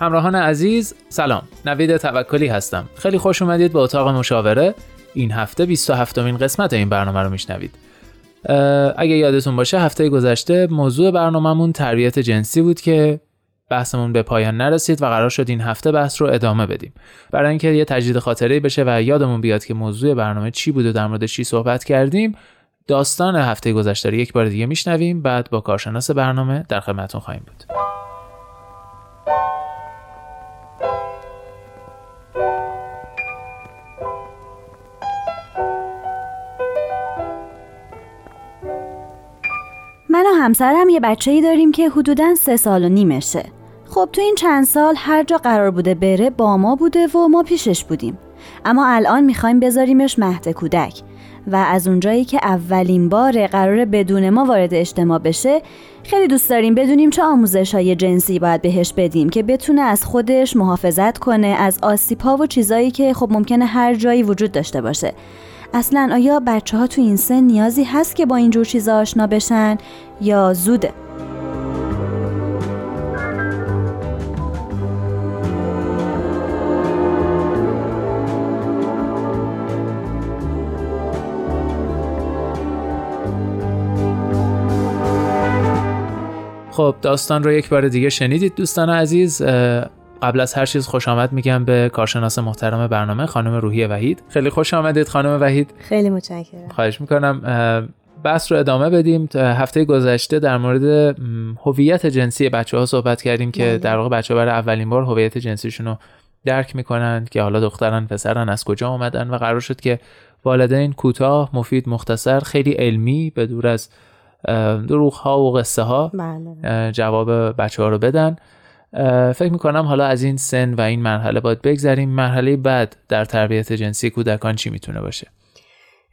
همراهان عزیز سلام. نوید توکلی هستم. خیلی خوش اومدید به اتاق مشاوره. این هفته 27 مین قسمت این برنامه رو میشنوید. اگه یادتون باشه هفته گذشته موضوع برنامهمون تربیت جنسی بود که بحثمون به پایان نرسید و قرار شد این هفته بحث رو ادامه بدیم. برای اینکه یه تجدید خاطره بشه و یادمون بیاد که موضوع برنامه چی بود و در مورد چی صحبت کردیم داستان هفته گذشته رو یک بار دیگه میشنویم. بعد با کارشناس برنامه در خدمتتون خواهیم بود. و همسرم یه بچه ای داریم که حدوداً سه سال و نیمشه. خب تو این چند سال هر جا قرار بوده بره با ما بوده و ما پیشش بودیم. اما الان می‌خوایم بذاریمش مهد کودک. و از اونجایی که اولین بار قرار بدون ما وارد اجتماع بشه خیلی دوست داریم بدونیم چه آموزش های جنسی باید بهش بدیم که بتونه از خودش محافظت کنه از آسیب و چیزایی که خب ممکنه هر جایی وجود داشته باشه. اصلا آیا بچه ها تو این سن نیازی هست که با اینجور چیزا آشنا بشن یا زوده؟ خب داستان رو یک بار دیگه شنیدید دوستان عزیز قبل از هر چیز خوش آمد میگم به کارشناس محترم برنامه خانم روحی وحید. خیلی خوش آمدید خانم وحید. خیلی متشکرم. خواهش می‌کنم بحث رو ادامه بدیم. هفته گذشته در مورد هویت جنسی بچه ها صحبت کردیم که بله. در واقع بچه ها برای اولین بار هویت جنسیشون رو درک می‌کنن که حالا دختران پسرن از کجا اومدن و قرار شد که والدین کوتاه مفید مختصر خیلی علمی به دور از دروغ ها و قصه ها بله. جواب بچه ها رو بدن. فکر می‌کنم حالا از این سن و این مرحله باید بگذریم. مرحله بعد در تربیت جنسی کودکان چی می‌تونه باشه؟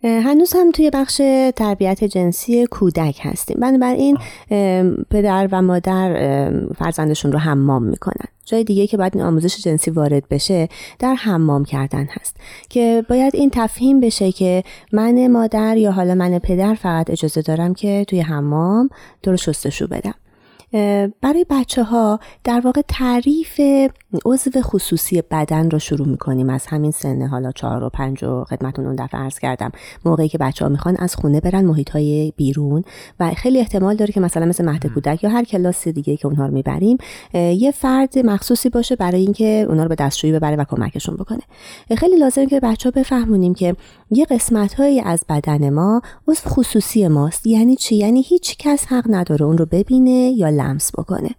هنوز هم توی بخش تربیت جنسی کودک هستیم. بنابراین پدر و مادر فرزندشون رو حمام می‌کنن. جای دیگه که باید این آموزش جنسی وارد بشه در حمام کردن هست. که باید این تفهیم بشه که من مادر یا حالا من پدر فقط اجازه دارم که توی حمام رو شستشو بدم. برای بچه ها در واقع تعریف عضو خصوصی بدن رو شروع می‌کنیم. از همین سن حالا چهار و پنج و خدمتون اون دفعه عرض کردم. موقعی که بچه ها می‌خوان از خونه برن محیط های بیرون و خیلی احتمال داره که مثلا مثل مهد کودک یا هر کلاس دیگه که اونها رو می‌بریم یه فرد مخصوصی باشه برای اینکه اونها رو به دستشویی ببره و کمکشون بکنه. خیلی لازمه که بچه ها بفهمونیم که یه قسمت هایی از بدن ما عضو خصوصی ماست. یعنی چی؟ یعنی هیچ کس حق نداره اون رو ببینه یا لمس بکنه.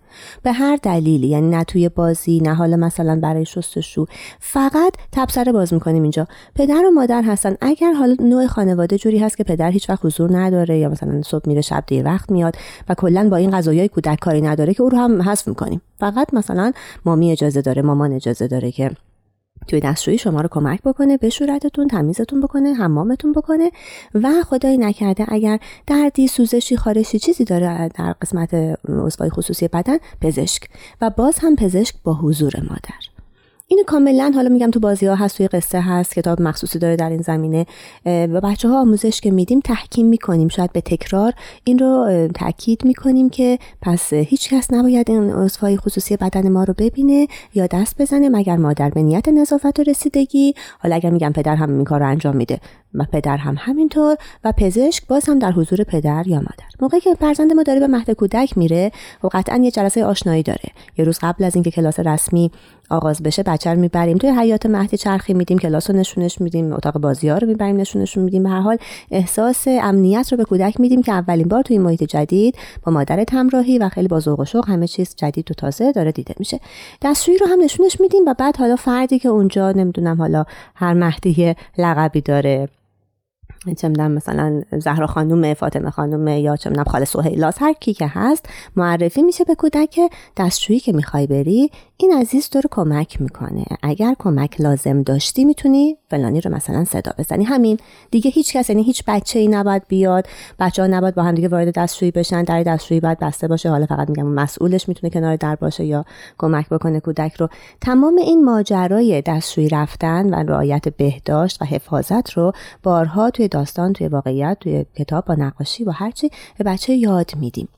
به هر دلیلی یعنی نه توی بازی نه حالا مثلا برای شستشو فقط تبصره باز می‌کنیم اینجا. پدر و مادر هستن. اگر حالا نوع خانواده جوری هست که پدر هیچ وقت حضور نداره یا مثلا صبح میره شب دیر وقت میاد و کلا با این قضایای کودک کاری نداره که او رو هم حذف می‌کنیم. فقط مثلا مامی اجازه داره مامان اجازه داره که توی دستشویی شما رو کمک بکنه به صورتتون تمیزتون بکنه حمامتون بکنه و خدای نکرده اگر دردی سوزشی خارشی چیزی داره در قسمت عضوای خصوصی بدن پزشک. و باز هم پزشک با حضور مادر. اینو کاملا حالا میگم تو بازی ها هست توی قصه هست کتاب مخصوصی داره در این زمینه و بچه ها آموزش که میدیم تحکیم می‌کنیم. شاید به تکرار این رو تاکید می‌کنیم که پس هیچ کس نباید این عضوهای خصوصی بدن ما رو ببینه یا دست بزنه مگر مادر به نیت نظافت و رسیدگی. حالا اگر میگم پدر هم این کار رو انجام میده و پدر هم همینطور و پزشک باز هم در حضور پدر یا مادر. موقعی که فرزند ما داره به مهد کودک میره و قطعا یه جلسه آشنایی داره. یه روز قبل از اینکه کلاس رسمی آغاز بشه بچه رو می‌بریم. توی حیات مهدی چرخی میدیم کلاس رو نشونش میدیم اتاق بازی ها رو می‌بریم نشونشون میدیم. به هر حال احساس امنیت رو به کودک میدیم که اولین بار توی محیط جدید با مادر همراهی و خیلی با ذوق و شوق همه چیز جدید و تازه داره دیده میشه. دستشویی رو هم نشونش میدیم و بعد حالا فردی که اونجا نمی‌دونم حالا هر مهدی لقبی داره. چه می‌دونم مثلا زهرا خانم فاطمه خانم یا چه می‌دونم خاله سهیلاس هر کی که هست معرفی میشه به کودک دستشویی که می‌خوای بری این عزیز تو کمک می‌کنه. اگر کمک لازم داشتی می‌تونی فلانی رو مثلا صدا بزنی. همین دیگه هیچ کس یعنی هیچ بچه ای نباید بیاد. بچه ها نباید با هم دیگه وارد دستشویی بشن در دستشویی باید بسته باشه. حالا فقط میگم مسئولش می‌تونه کنار در باشه یا کمک بکنه کودک رو. تمام این ماجرای دستشویی رفتن و رعایت بهداشت و حفاظت رو بارها توی داستان توی واقعیت توی کتاب با نقاشی با هرچی به بچه یاد میدیم.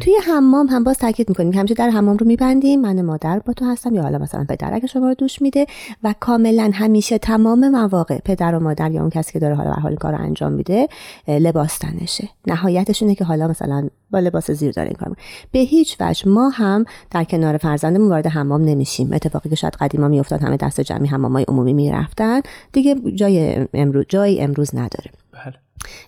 توی حمام هم باز تاکید می‌کنیم. که همیشه در حمام رو میبندیم. من مادر با تو هستم یا حالا مثلا پدر اگه شما رو دوش میده و کاملا همیشه تمام مواقع پدر و مادر یا اون کسی که داره حالا به حال کار انجام میده لباس تنشه. نهایتش اینه که حالا مثلا با لباس زیر داره این کار به هیچ وجه ما هم در کنار فرزندمون وارد حمام نمیشیم. اتفاقی که شاید قدیما میافتاد همه دست جمعی حمامای عمومی می‌رفتن. دیگه جای امروز جای امروز نداره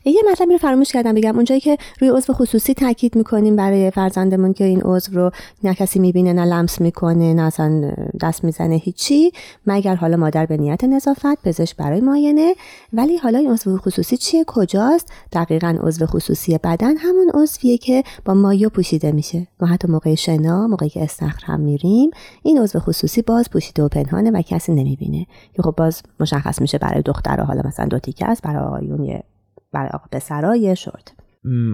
یه مطلبی رو فراموش کردم بگم. اونجایی که روی عضو خصوصی تاکید می‌کنیم برای فرزندمون که این عضو رو نه کسی می‌بینه نه لمس می‌کنه نه اصلا دست می‌زنه هیچی مگر حالا مادر به نیت نظافت پزشک برای معاینه. ولی حالا این عضو خصوصی چیه؟ کجاست؟ دقیقا عضو خصوصی بدن همون عضویه که با مایو پوشیده میشه. ما حتی موقع شنا موقعی که استخر هم میریم این عضو خصوصی باز پوشیده و پنهانه و کسی نمی‌بینه. که خب باز مشخص میشه برای دخترها حالا مثلا دو تیکه است برای آقایون برای آقا پسرای شورت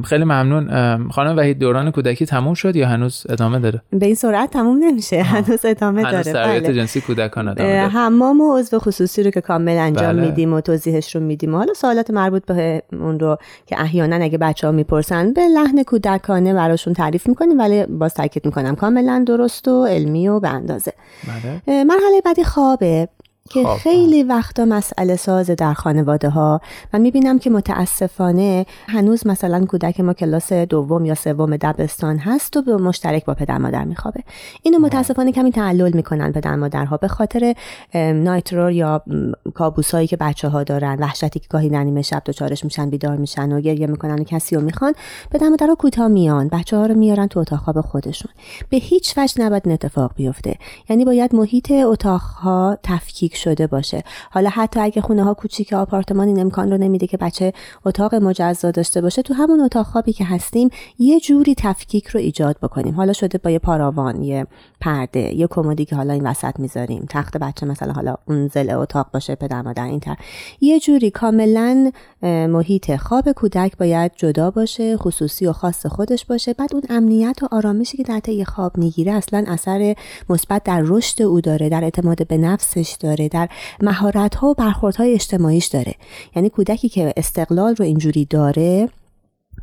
خیلی ممنون. خانم وحید دوران کودکی تموم شد یا هنوز ادامه داره؟ به این سرعت تموم نمیشه. هنوز ادامه هنوز داره. تربیت بله. جنسی کودکان ادامه داره. حمام و عضو خصوصی رو که کامل انجام بله. میدیم و توضیحش رو میدیم. حالا سوالات مربوط به اون رو که احیانا اگه بچه ها می‌پرسن به لحن کودکانه براشون تعریف می‌کنیم ولی باز تاکید می‌کنم کاملا درست و علمی و به اندازه. بله. مرحله بعدی خوابه. که خواب. خیلی وقتا مسئله ساز در خانواده ها و می‌بینم که متاسفانه هنوز مثلا کودک ما کلاس دوم یا سوم دبستان هست و به مشترک با پدر مادر میخوابه. اینو متاسفانه کمی تعلل می‌کنن پدر مادرها به خاطر نایترور یا م، کابوسایی که بچه ها دارن وحشتی که گاهی در نیمه شب دچارش میشن بیدار میشن و گریه می‌کنن و کسی رو می‌خوان پدر مادرها کوتاه میان بچه ها رو میارن تو اتاق خواب خودشون. به هیچ وجه نباید اتفاق بیفته. یعنی باید محیط اتاقها تفکیک شده باشه. حالا حتی اگه خونه ها کوچیک آپارتمان این امکان رو نمیده که بچه اتاق مجزا داشته باشه تو همون اتاق خوابی که هستیم یه جوری تفکیک رو ایجاد بکنیم. حالا شده با یه پاراوان یه پرده یه کمدی که حالا این وسط می‌ذاریم. تخت بچه مثلا حالا اون زل اتاق باشه پدر مادر این تر یه جوری کاملا محیط خواب کودک باید جدا باشه خصوصی و خاص خودش باشه. بعد اون امنیت و آرامشی که در طی خواب می‌گیره اصلا اثر مثبت در رشد او داره در اعتماد به نفسش داره. در مهارت ها و برخورد های اجتماعیش داره. یعنی کودکی که استقلال رو اینجوری داره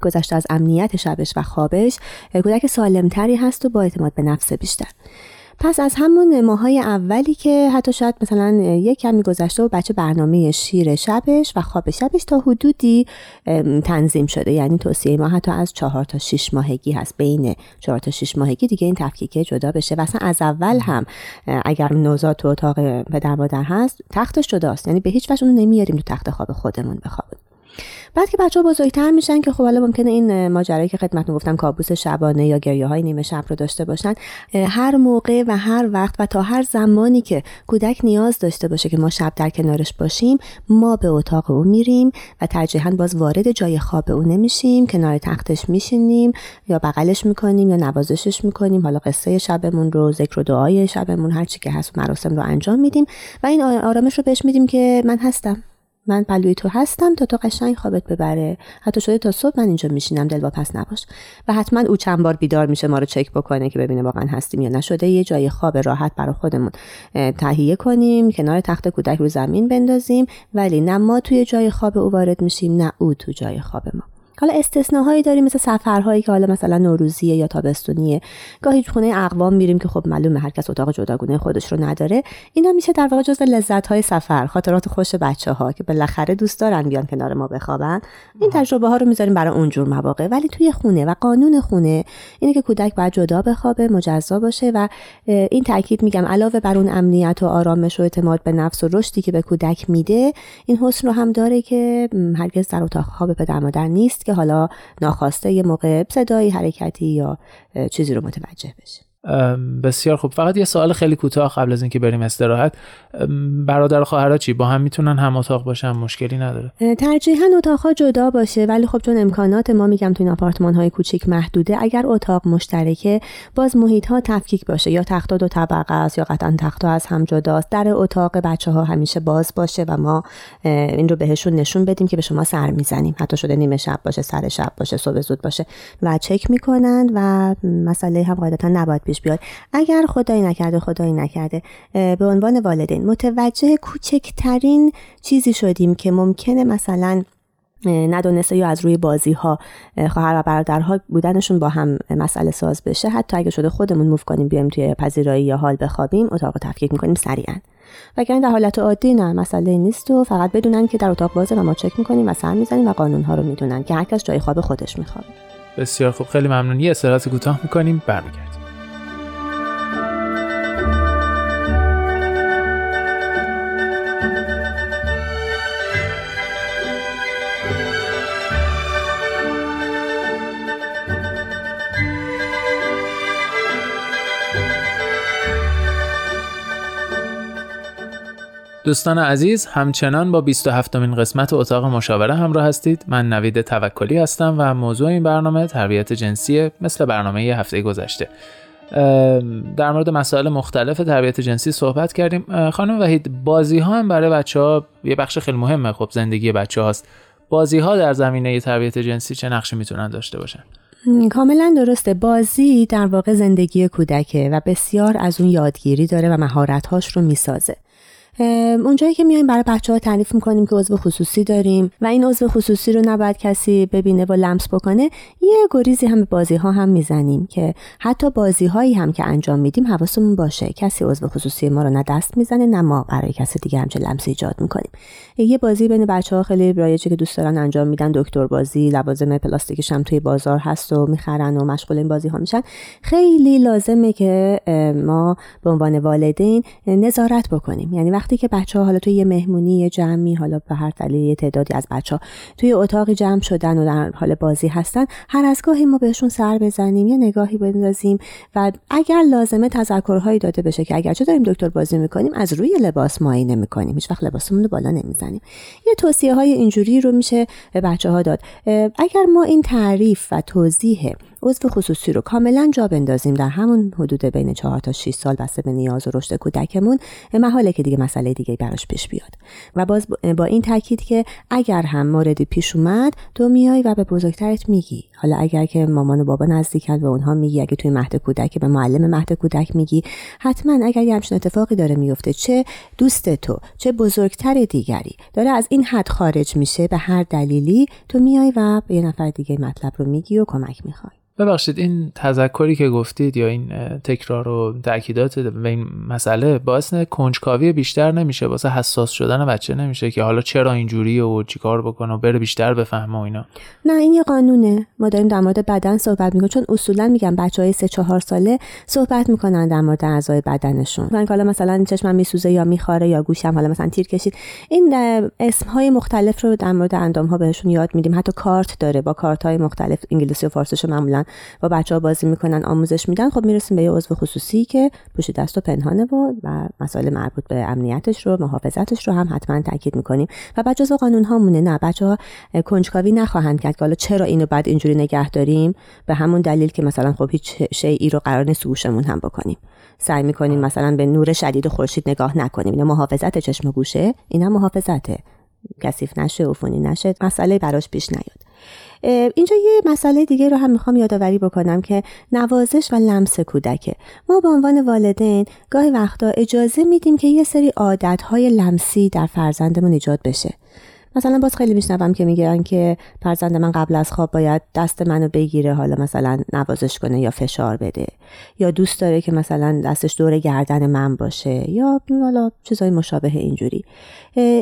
گذشته از امنیت شبش و خوابش کودک سالمتری هست و با اعتماد به نفس بیشتر. پس از همون ماهای اولی که حتی شاید مثلا یک کمی گذشته و بچه برنامه شیر شبش و خواب شبش تا حدودی تنظیم شده. یعنی توصیه ما حتی از چهار تا شش ماهگی هست. بین چهار تا شش ماهگی دیگه این تفکیک جدا بشه. و اصلا از اول هم اگر نوزاد تو اتاق پدر مادر هست تختش جداست. یعنی به هیچ وجه اونو نمیاریم تو تخت خواب خودمون بخوابیم بعد که بچه ها بزرگتر میشن که خب حالا ممکنه این ماجرایی که خدمتتون گفتم کابوس شبانه یا گریه های نیمه شب رو داشته باشن هر موقع و هر وقت و تا هر زمانی که کودک نیاز داشته باشه که ما شب در کنارش باشیم ما به اتاق او میریم و ترجیحاً باز وارد جای خواب او نمیشیم کنار تختش میشینیم یا بغلش می‌کنیم یا نوازشش می‌کنیم. حالا قصه شبمون رو ذکر و دعای شبمون هر چی که هست مراسم رو انجام میدیم و این آرامش رو بهش میدیم که من هستم. من پلوی تو هستم تا تو قشنگ خوابت ببره. حتی شده تا صبح من اینجا میشینم دل پس نباش. و حتما او چند بار بیدار میشه ما رو چک بکنه که ببینه واقعا هستیم یا نشده. یه جای خواب راحت برای خودمون تهیه کنیم کنار تخت کودک رو زمین بندازیم. ولی نه ما توی جای خواب او وارد میشیم نه او تو جای خواب ما. حالا استثناهایی داریم مثل سفرهایی که حالا مثلا نوروزیه یا تابستونیه. گاهی خونه اقوام میریم که خب معلومه هر کس اتاق جداگونه خودش رو نداره. اینا میشه در واقع جزو لذت سفر خاطرات خوش بچه ها که بالاخره دوست دارن بیان کنار ما بخوابن. این تجربه ها رو می‌ذاریم برای اونجور مواقع. ولی توی خونه و قانون خونه اینه که کودک باید جدا بخوابه مجزا باشه و این تاکید میگم علاوه بر اون امنیت و آرامش و اعتماد به نفس و رشدی که به کودک میده این حسن رو هم داره که هرگز در اتاق خواب پدر مادر نیست که حالا ناخواسته یه موقع صدایی حرکتی یا چیزی رو متوجه بشه. بسیار خوب. فقط یه سوال خیلی کوتاه قبل از اینکه بریم استراحت. برادر خواهرها چی؟ با هم می‌تونن هم اتاق باشن؟ مشکلی نداره. ترجیحاً اتاقها جدا باشه ولی خب چون امکانات ما میگم تو این آپارتمان های کوچیک محدوده اگر اتاق مشترکه باز محیط ها تفکیک باشه. یا تخت دو طبقه است یا قطعا تخت از هم جداست. در اتاق بچه ها همیشه باز باشه و ما این رو بهشون نشون بدیم که به شما سر می‌زنیم. حتی شده نیمه شب باشه سر شب باشه صبح زود باشه. و چک می‌کنن و مسئله هم قاعدتا نباید پیش بیاد. اگر خدایی نکرده خدایی نکرده. به عنوان والدین. متوجه کوچکترین چیزی شدیم که ممکنه مثلا ندونسته یا از روی بازی ها خواهر و برادرها بودنشون با هم مسئله ساز بشه. حتی اگه شده خودمون موف کنیم بیایم توی پذیرایی یا حال بخوابیم اتاق رو تفکیک می‌کنیم سریعا. وگرنه در حالت عادی نه مسئله نیست و فقط بدونن که در اتاق بازه و ما چک می‌کنیم و سر می‌زنیم و قانون ها رو می‌دونن که هرکس جای خواب خودش میخوابه. بسیار خوب. خیلی ممنون. یه استراحت کوتاه می‌کنیم. برمیگردیم. دوستان عزیز همچنان با 27 مین قسمت اتاق مشاوره همراه هستید. من نوید توکلی هستم و موضوع این برنامه تربیت جنسی مثل برنامه یه هفته گذشته. در مورد مسائل مختلف تربیت جنسی صحبت کردیم. خانم وحید بازی ها هم برای بچه ها یه بخش خیلی مهمه. خب زندگی بچه هاست بازی ها در زمینه تربیت جنسی چه نقشی می‌تونن داشته باشن؟ کاملا درسته. بازی در واقع زندگی کودکه و بسیار از اون یادگیری داره و مهارت‌هاش رو می‌سازه. اونجایی که میایم برای بچه ها تعریف می‌کنیم که عضو خصوصی داریم و این عضو خصوصی رو نباید کسی ببینه و لمس بکنه یه گریزی هم به بازی ها هم می‌زنیم که حتی بازی هایی هم که انجام میدیم حواسمون باشه. کسی عضو خصوصی ما رو نه دست می‌زنه نه ما برای کسی دیگه همچه لمسی ایجاد می‌کنیم. یه بازی بین بچه ها خیلی رایجه که دوست دارن انجام میدن دکتر بازی لوازم پلاستیکش هم توی بازار هست و می‌خرن و مشغول این بازی ها میشن. خیلی لازمه که ما به عنوان والدین نظارت بکنیم. یعنی وقتی که بچه ها حالا توی یه مهمونی یه جمعی حالا به هر دلیل یه تعدادی از بچه ها توی اتاقی جمع شدن و در حال بازی هستن هر از گاهی ما بهشون سر بزنیم یه نگاهی بندازیم و اگر لازمه تذکرهایی داده بشه که اگرچه داریم دکتر بازی می‌کنیم از روی لباس مایی می‌کنیم. هیچ وقت لباسمون رو بالا نمی‌زنیم. یه توصیه های اینجوری رو میشه به بچه ها داد اگر ما این تعریف و توضیح عضو خصوصی رو کاملا جا بندازیم در همون حدود بین 4 تا 6 سال بسته به نیاز و رشد کودکمون محاله که دیگه مسئله دیگه براش پیش بیاد. و باز با این تاکید که اگر هم موردی پیش اومد تو میای و به بزرگترت میگی. حالا اگر که مامان و بابا نزدیکن و اونها میگی اگه توی مهد کودک به معلم مهد کودک میگی حتما اگر یه همچین اتفاقی داره میفته چه دوست تو چه بزرگتر دیگری داره از این حد خارج میشه به هر دلیلی تو میای و به یه نفر دیگه مطلب رو میگی و کمک می‌خوای. ببخشید این تذکری که گفتید یا این تکرار و تاکیدات به این مسئله باعث کنجکاوی بیشتر نمیشه واسه حساس شدن بچه نمیشه که حالا چرا اینجوریه و چیکار بکنه و بره بیشتر بفهمه و اینا. نه این یه قانونه. ما داریم در مورد بدن صحبت می‌کنیم. چون اصولا میگم بچه های سه چهار ساله صحبت می‌کنن در مورد اعضای بدنشون. من حالا مثلا چشمم میسوزه یا میخواره یا گوشم حالا مثلا تیر کشید این اسم های مختلف رو در مورد اندام ها بهشون یاد میدیم. حتی کارت داره با کارت های مختلف انگلیسی و فارسیشو معمولا با بچه ها بازی می‌کنن آموزش میدن خب می‌رسیم به یه عضو خصوصی که پشت دست و پنهانه و و مسائل مربوط به امنیتش رو محافظتش رو هم حتما تاکید می‌کنیم. و بعد جزو قانون مونه نه بچه ها کنجکاوی نخواهند کرد که حالا چرا اینو بعد اینجوری نگه داریم؟ به همون دلیل که مثلا خب هیچ شیعی رو قرار نیست هم بکنیم. سعی می‌کنیم مثلا به نور شدید خورشید نگاه نکنیم. اینا محافظت چشم و گوشه اینا محافظته. کثیف نشه عفونی نشه مسئله براش پیش نیاد. اینجا یه مسئله دیگه رو هم می‌خوام یادآوری بکنم که نوازش و لمس کودکه. ما به عنوان والدین گاهی وقتا اجازه میدیم که یه سری عادتهای لمسی در فرزندمون ایجاد بشه. مثلا باز خیلی میشنوم که میگن که فرزند من قبل از خواب باید دست منو بگیره حالا مثلا نوازش کنه یا فشار بده. یا دوست داره که مثلا دستش دور گردن من باشه یا حالا چیزای مشابه اینجوری.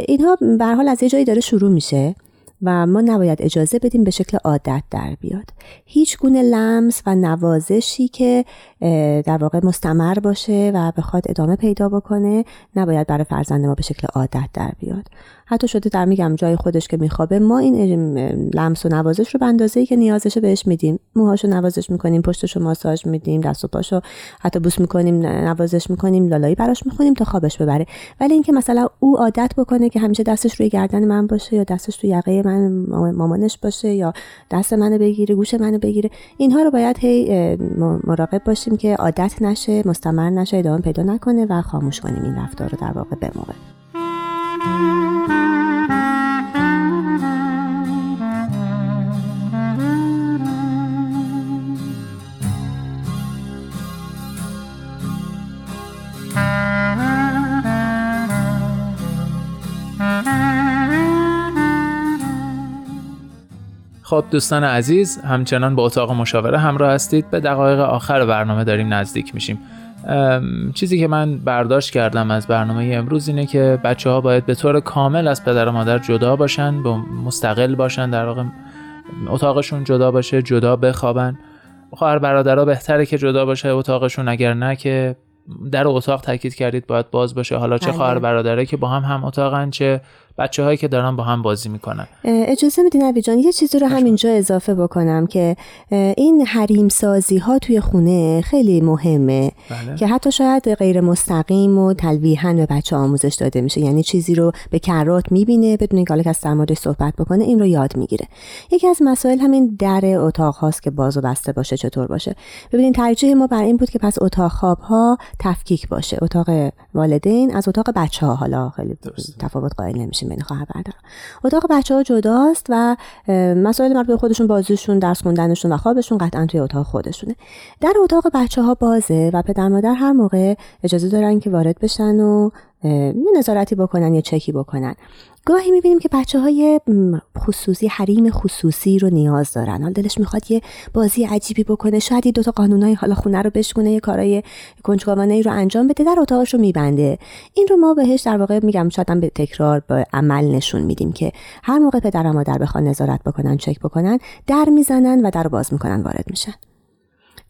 اینها به حال از یه جایی داره شروع میشه. و ما نباید اجازه بدیم به شکل عادت در بیاد. هیچ گونه لمس و نوازشی که در واقع مستمر باشه و بخواد ادامه پیدا بکنه نباید برای فرزند ما به شکل عادت در بیاد. حتی شده در میگم جای خودش که میخوابه ما این لمس و نوازش رو به اندازه‌ای که نیازش بهش میدیم. موهاشو نوازش می‌کنیم پشتشو ماساژ میدیم دست و پاشو حتی بوس می‌کنیم نوازش می‌کنیم لالایی براش می‌کنیم تا خوابش ببره. ولی اینکه مثلا او عادت بکنه که همیشه دستش روی گردن من باشه یا دستش روی یقه من مامانش باشه یا دست منو بگیره گوش منو بگیره اینها رو باید هی مراقب باشیم که عادت نشه مستمر نشه ادامه پیدا نکنه و خاموش کنیم این رفتار رو در واقع به موقع. خب دوستان عزیز همچنان با اتاق مشاوره همراه هستید. به دقایق آخر برنامه داریم نزدیک میشیم. چیزی که من برداشت کردم از برنامه امروز اینه که بچه ها باید به طور کامل از پدر و مادر جدا باشن با مستقل باشن در واقع اتاقشون جدا باشه جدا بخوابن. خواهر برادرها بهتره که جدا باشه اتاقشون اگر نه که در اتاق تاکید کردید باید باز باشه. حالا چه خواهر بله. برادره که با هم هم اتاقن چه بچه هایی که دارن با هم بازی می‌کنن. اجازه میدین نبی جان یه چیزی رو همینجا اضافه بکنم که این حریم سازی ها توی خونه خیلی مهمه. بله. که حتی شاید غیر مستقیم و تلویحا به بچه آموزش داده میشه. یعنی چیزی رو به کرات می‌بینه بدون اینکه حالا کس در صحبت بکنه این رو یاد می‌گیره. یکی از مسائل همین در اتاق هاست که باز و بسته باشه چطور باشه. ببینید ترجیح ما بر این بود که پس اتاق خواب ها تفکیک باشه. اتاق والدین از اتاق بچه ها حالا خیلی تفاوت قائل نمیشه بین خواهر برادر اتاق بچه ها جداست و مسائل مربوط به خودشون بازیشون درس خوندنشون و خوابشون قطعا توی اتاق خودشونه. در اتاق بچه ها بازه و پدر مادر هر موقع اجازه دارن که وارد بشن و یه نظارتی بکنن یا چکی بکنن. گاهی می‌بینیم که بچه های خصوصی حریم خصوصی رو نیاز دارن. حال دلش می‌خواد یه بازی عجیبی بکنه. شاید یه دوتا قانونای حالا خونه رو بشکنه یه کارای کنجکاوانه ای رو انجام بده در اتاقش رو میبنده. این رو ما بهش در واقع میگم شاید به تکرار به عمل نشون میدیم که هر موقع پدر و مادر بخوان نظارت بکنن چک بکنن در می‌زنن و در باز می‌کنن وارد میشن.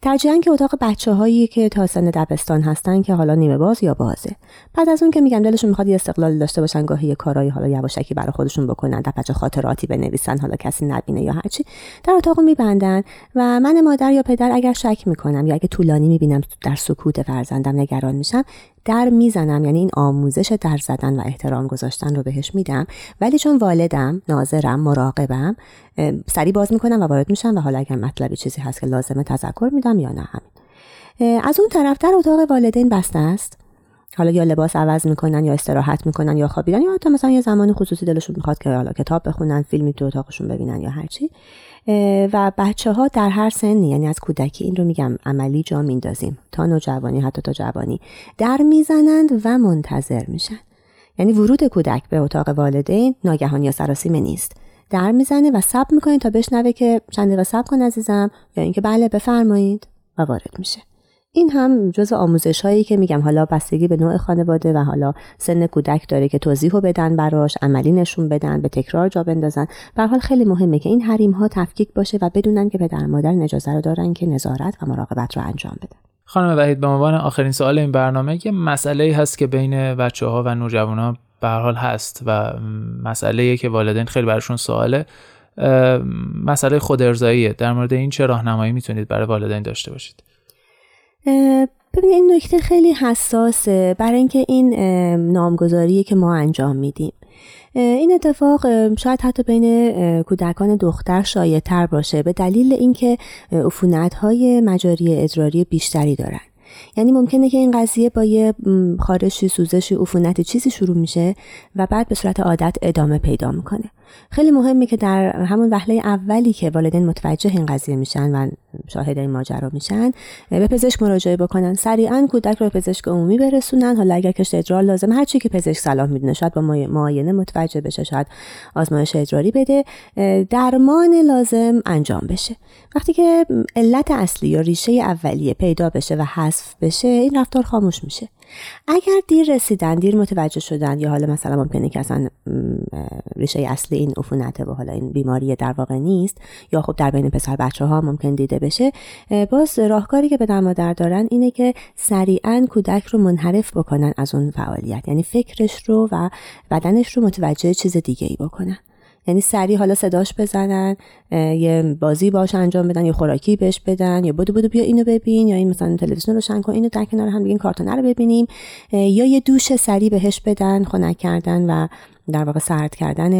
ترجیحاً که اتاق بچه هایی که تا سن دبستان هستن که حالا نیمه باز یا بازه. بعد از اون که میگم دلشون می‌خواد یه استقلال داشته باشن گاهی یه کارایی حالا یواشکی برای خودشون بکنن در خاطراتی بنویسن حالا کسی نبینه یا هرچی در اتاق میبندن و من مادر یا پدر اگر شک می‌کنم یا اگه طولانی می‌بینم در سکوت فرزندم نگران میشم در می‌زنم یعنی این آموزش در زدن و احترام گذاشتن رو بهش میدم. ولی چون والدم ناظرم مراقبم سری باز می‌کنم و وارد میشم و حالا اگر مطلبی چیزی هست که لازمه تذکر میدم یا نه همین. از اون طرف در اتاق والدین بسته است. حالا یا لباس عوض می‌کنن یا استراحت می‌کنن یا خوابیدن یا حتی مثلا یه زمان خصوصی دلشون می‌خواد که حالا کتاب بخونن فیلمی تو اتاقشون ببینن یا هرچی. و بچه ها در هر سنی یعنی از کودکی این رو میگم عملی جا میندازیم. تا نوجوانی حتی تا جوانی. در می‌زنند و منتظر میشن. یعنی ورود کودک به اتاق والدین ناگهانی یا سراسیمه نیست. در می‌زنه و سب می‌کنید تا بشنوه که چند دقیقه سب کن عزیزم یا اینکه بله بفرمایید. و وارد میشه. این هم جز آموزش هایی که میگم. حالا بستگی به نوع خانواده و حالا سن کودک داره که توضیح رو بدن براش عملی نشون بدن به تکرار جا بندازن. به حال خیلی مهمه که این حریم ها تفکیک باشه و بدونن که پدر مادر اجازه رو دارن که نظارت و مراقبت رو انجام بدن. خانم وحید به عنوان آخرین سوال این برنامه که مسئله هست که بین بچه ها و نوجوان ها به حال هست و مسئله که والدین خیلی براشون سواله. مسئله خود ارزاییه در مورد این چه راهنمایی می‌تونید برای والدین داشته باشید؟ ببینید این نکته خیلی حساسه. برای اینکه این نامگذاریه که ما انجام میدیم. این اتفاق شاید حتی بین کودکان دختر شایع تر باشه. به دلیل اینکه عفونت های مجاری ادراری بیشتری دارن. یعنی ممکنه که این قضیه با یه خارشی سوزشی عفونت چیزی شروع میشه و بعد به صورت عادت ادامه پیدا می‌کنه. خیلی مهمه که در همون وهله اولی که والدین متوجه این قضیه میشن و شاهد این ماجرا میشن به پزشک مراجعه بکنن. سریعا کودک رو به پزشک عمومی برسونن. حالا اگر کشت ادرار لازم هر چی که پزشک صلاح می‌دونه شاید با معاینه متوجه بشه شاید آزمایش ادراری بده درمان لازم انجام بشه. وقتی که علت اصلی یا ریشه اولیه پیدا بشه و حذف بشه این رفتار خاموش میشه. اگر دیر رسیدن دیر متوجه شدن یا حالا مثلا ممکنه که اصلا ریشه اصلی این عفونته و حالا این بیماری در واقع نیست یا خب در بین پسر بچه ها ممکن دیده بشه باز راهکاری که به مادر دارن اینه که سریعا کودک رو منحرف بکنن از اون فعالیت. یعنی فکرش رو و بدنش رو متوجه چیز دیگه ای بکنن. یعنی سریع حالا صداش بزنن یه بازی باش انجام بدن یا خوراکی بهش بدن یا بودو بودو بیا اینو ببین یا این مثلا تلویزیون روشن کن اینو در کنار هم دیگه کارتون رو ببینیم یا یه دوش سریع بهش بدن خنک کردن و در واقع سرد کردن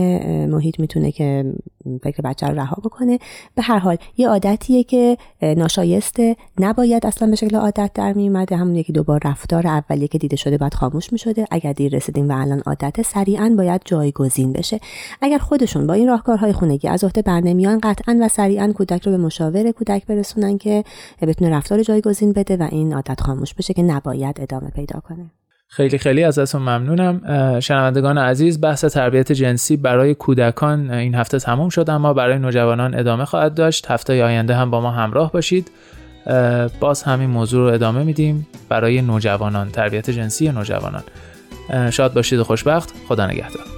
محیط می‌تونه که فکر بچه رو رها بکنه. به هر حال یه عادتیه که ناشایسته نباید اصلا به شکل عادت در میومده همون یکی دوبار رفتار اولیه که دیده شده باید خاموش می‌شده. اگر دیر رسیدیم و الان عادت سریعا باید جایگزین بشه. اگر خودشون با این راهکارهای خونگی از عهده برنمیان قطعا و سریعا کودک رو به مشاور کودک برسونن که بتونه رفتار جایگزین بده و این عادت خاموش بشه که نباید ادامه پیدا کنه. خیلی خیلی ازتون ممنونم. شنوندگان عزیز بحث تربیت جنسی برای کودکان این هفته تموم شد اما برای نوجوانان ادامه خواهد داشت. هفته آینده هم با ما همراه باشید. باز همین موضوع رو ادامه میدیم برای نوجوانان تربیت جنسی نوجوانان. شاد باشید و خوشبخت. خدا نگهدار.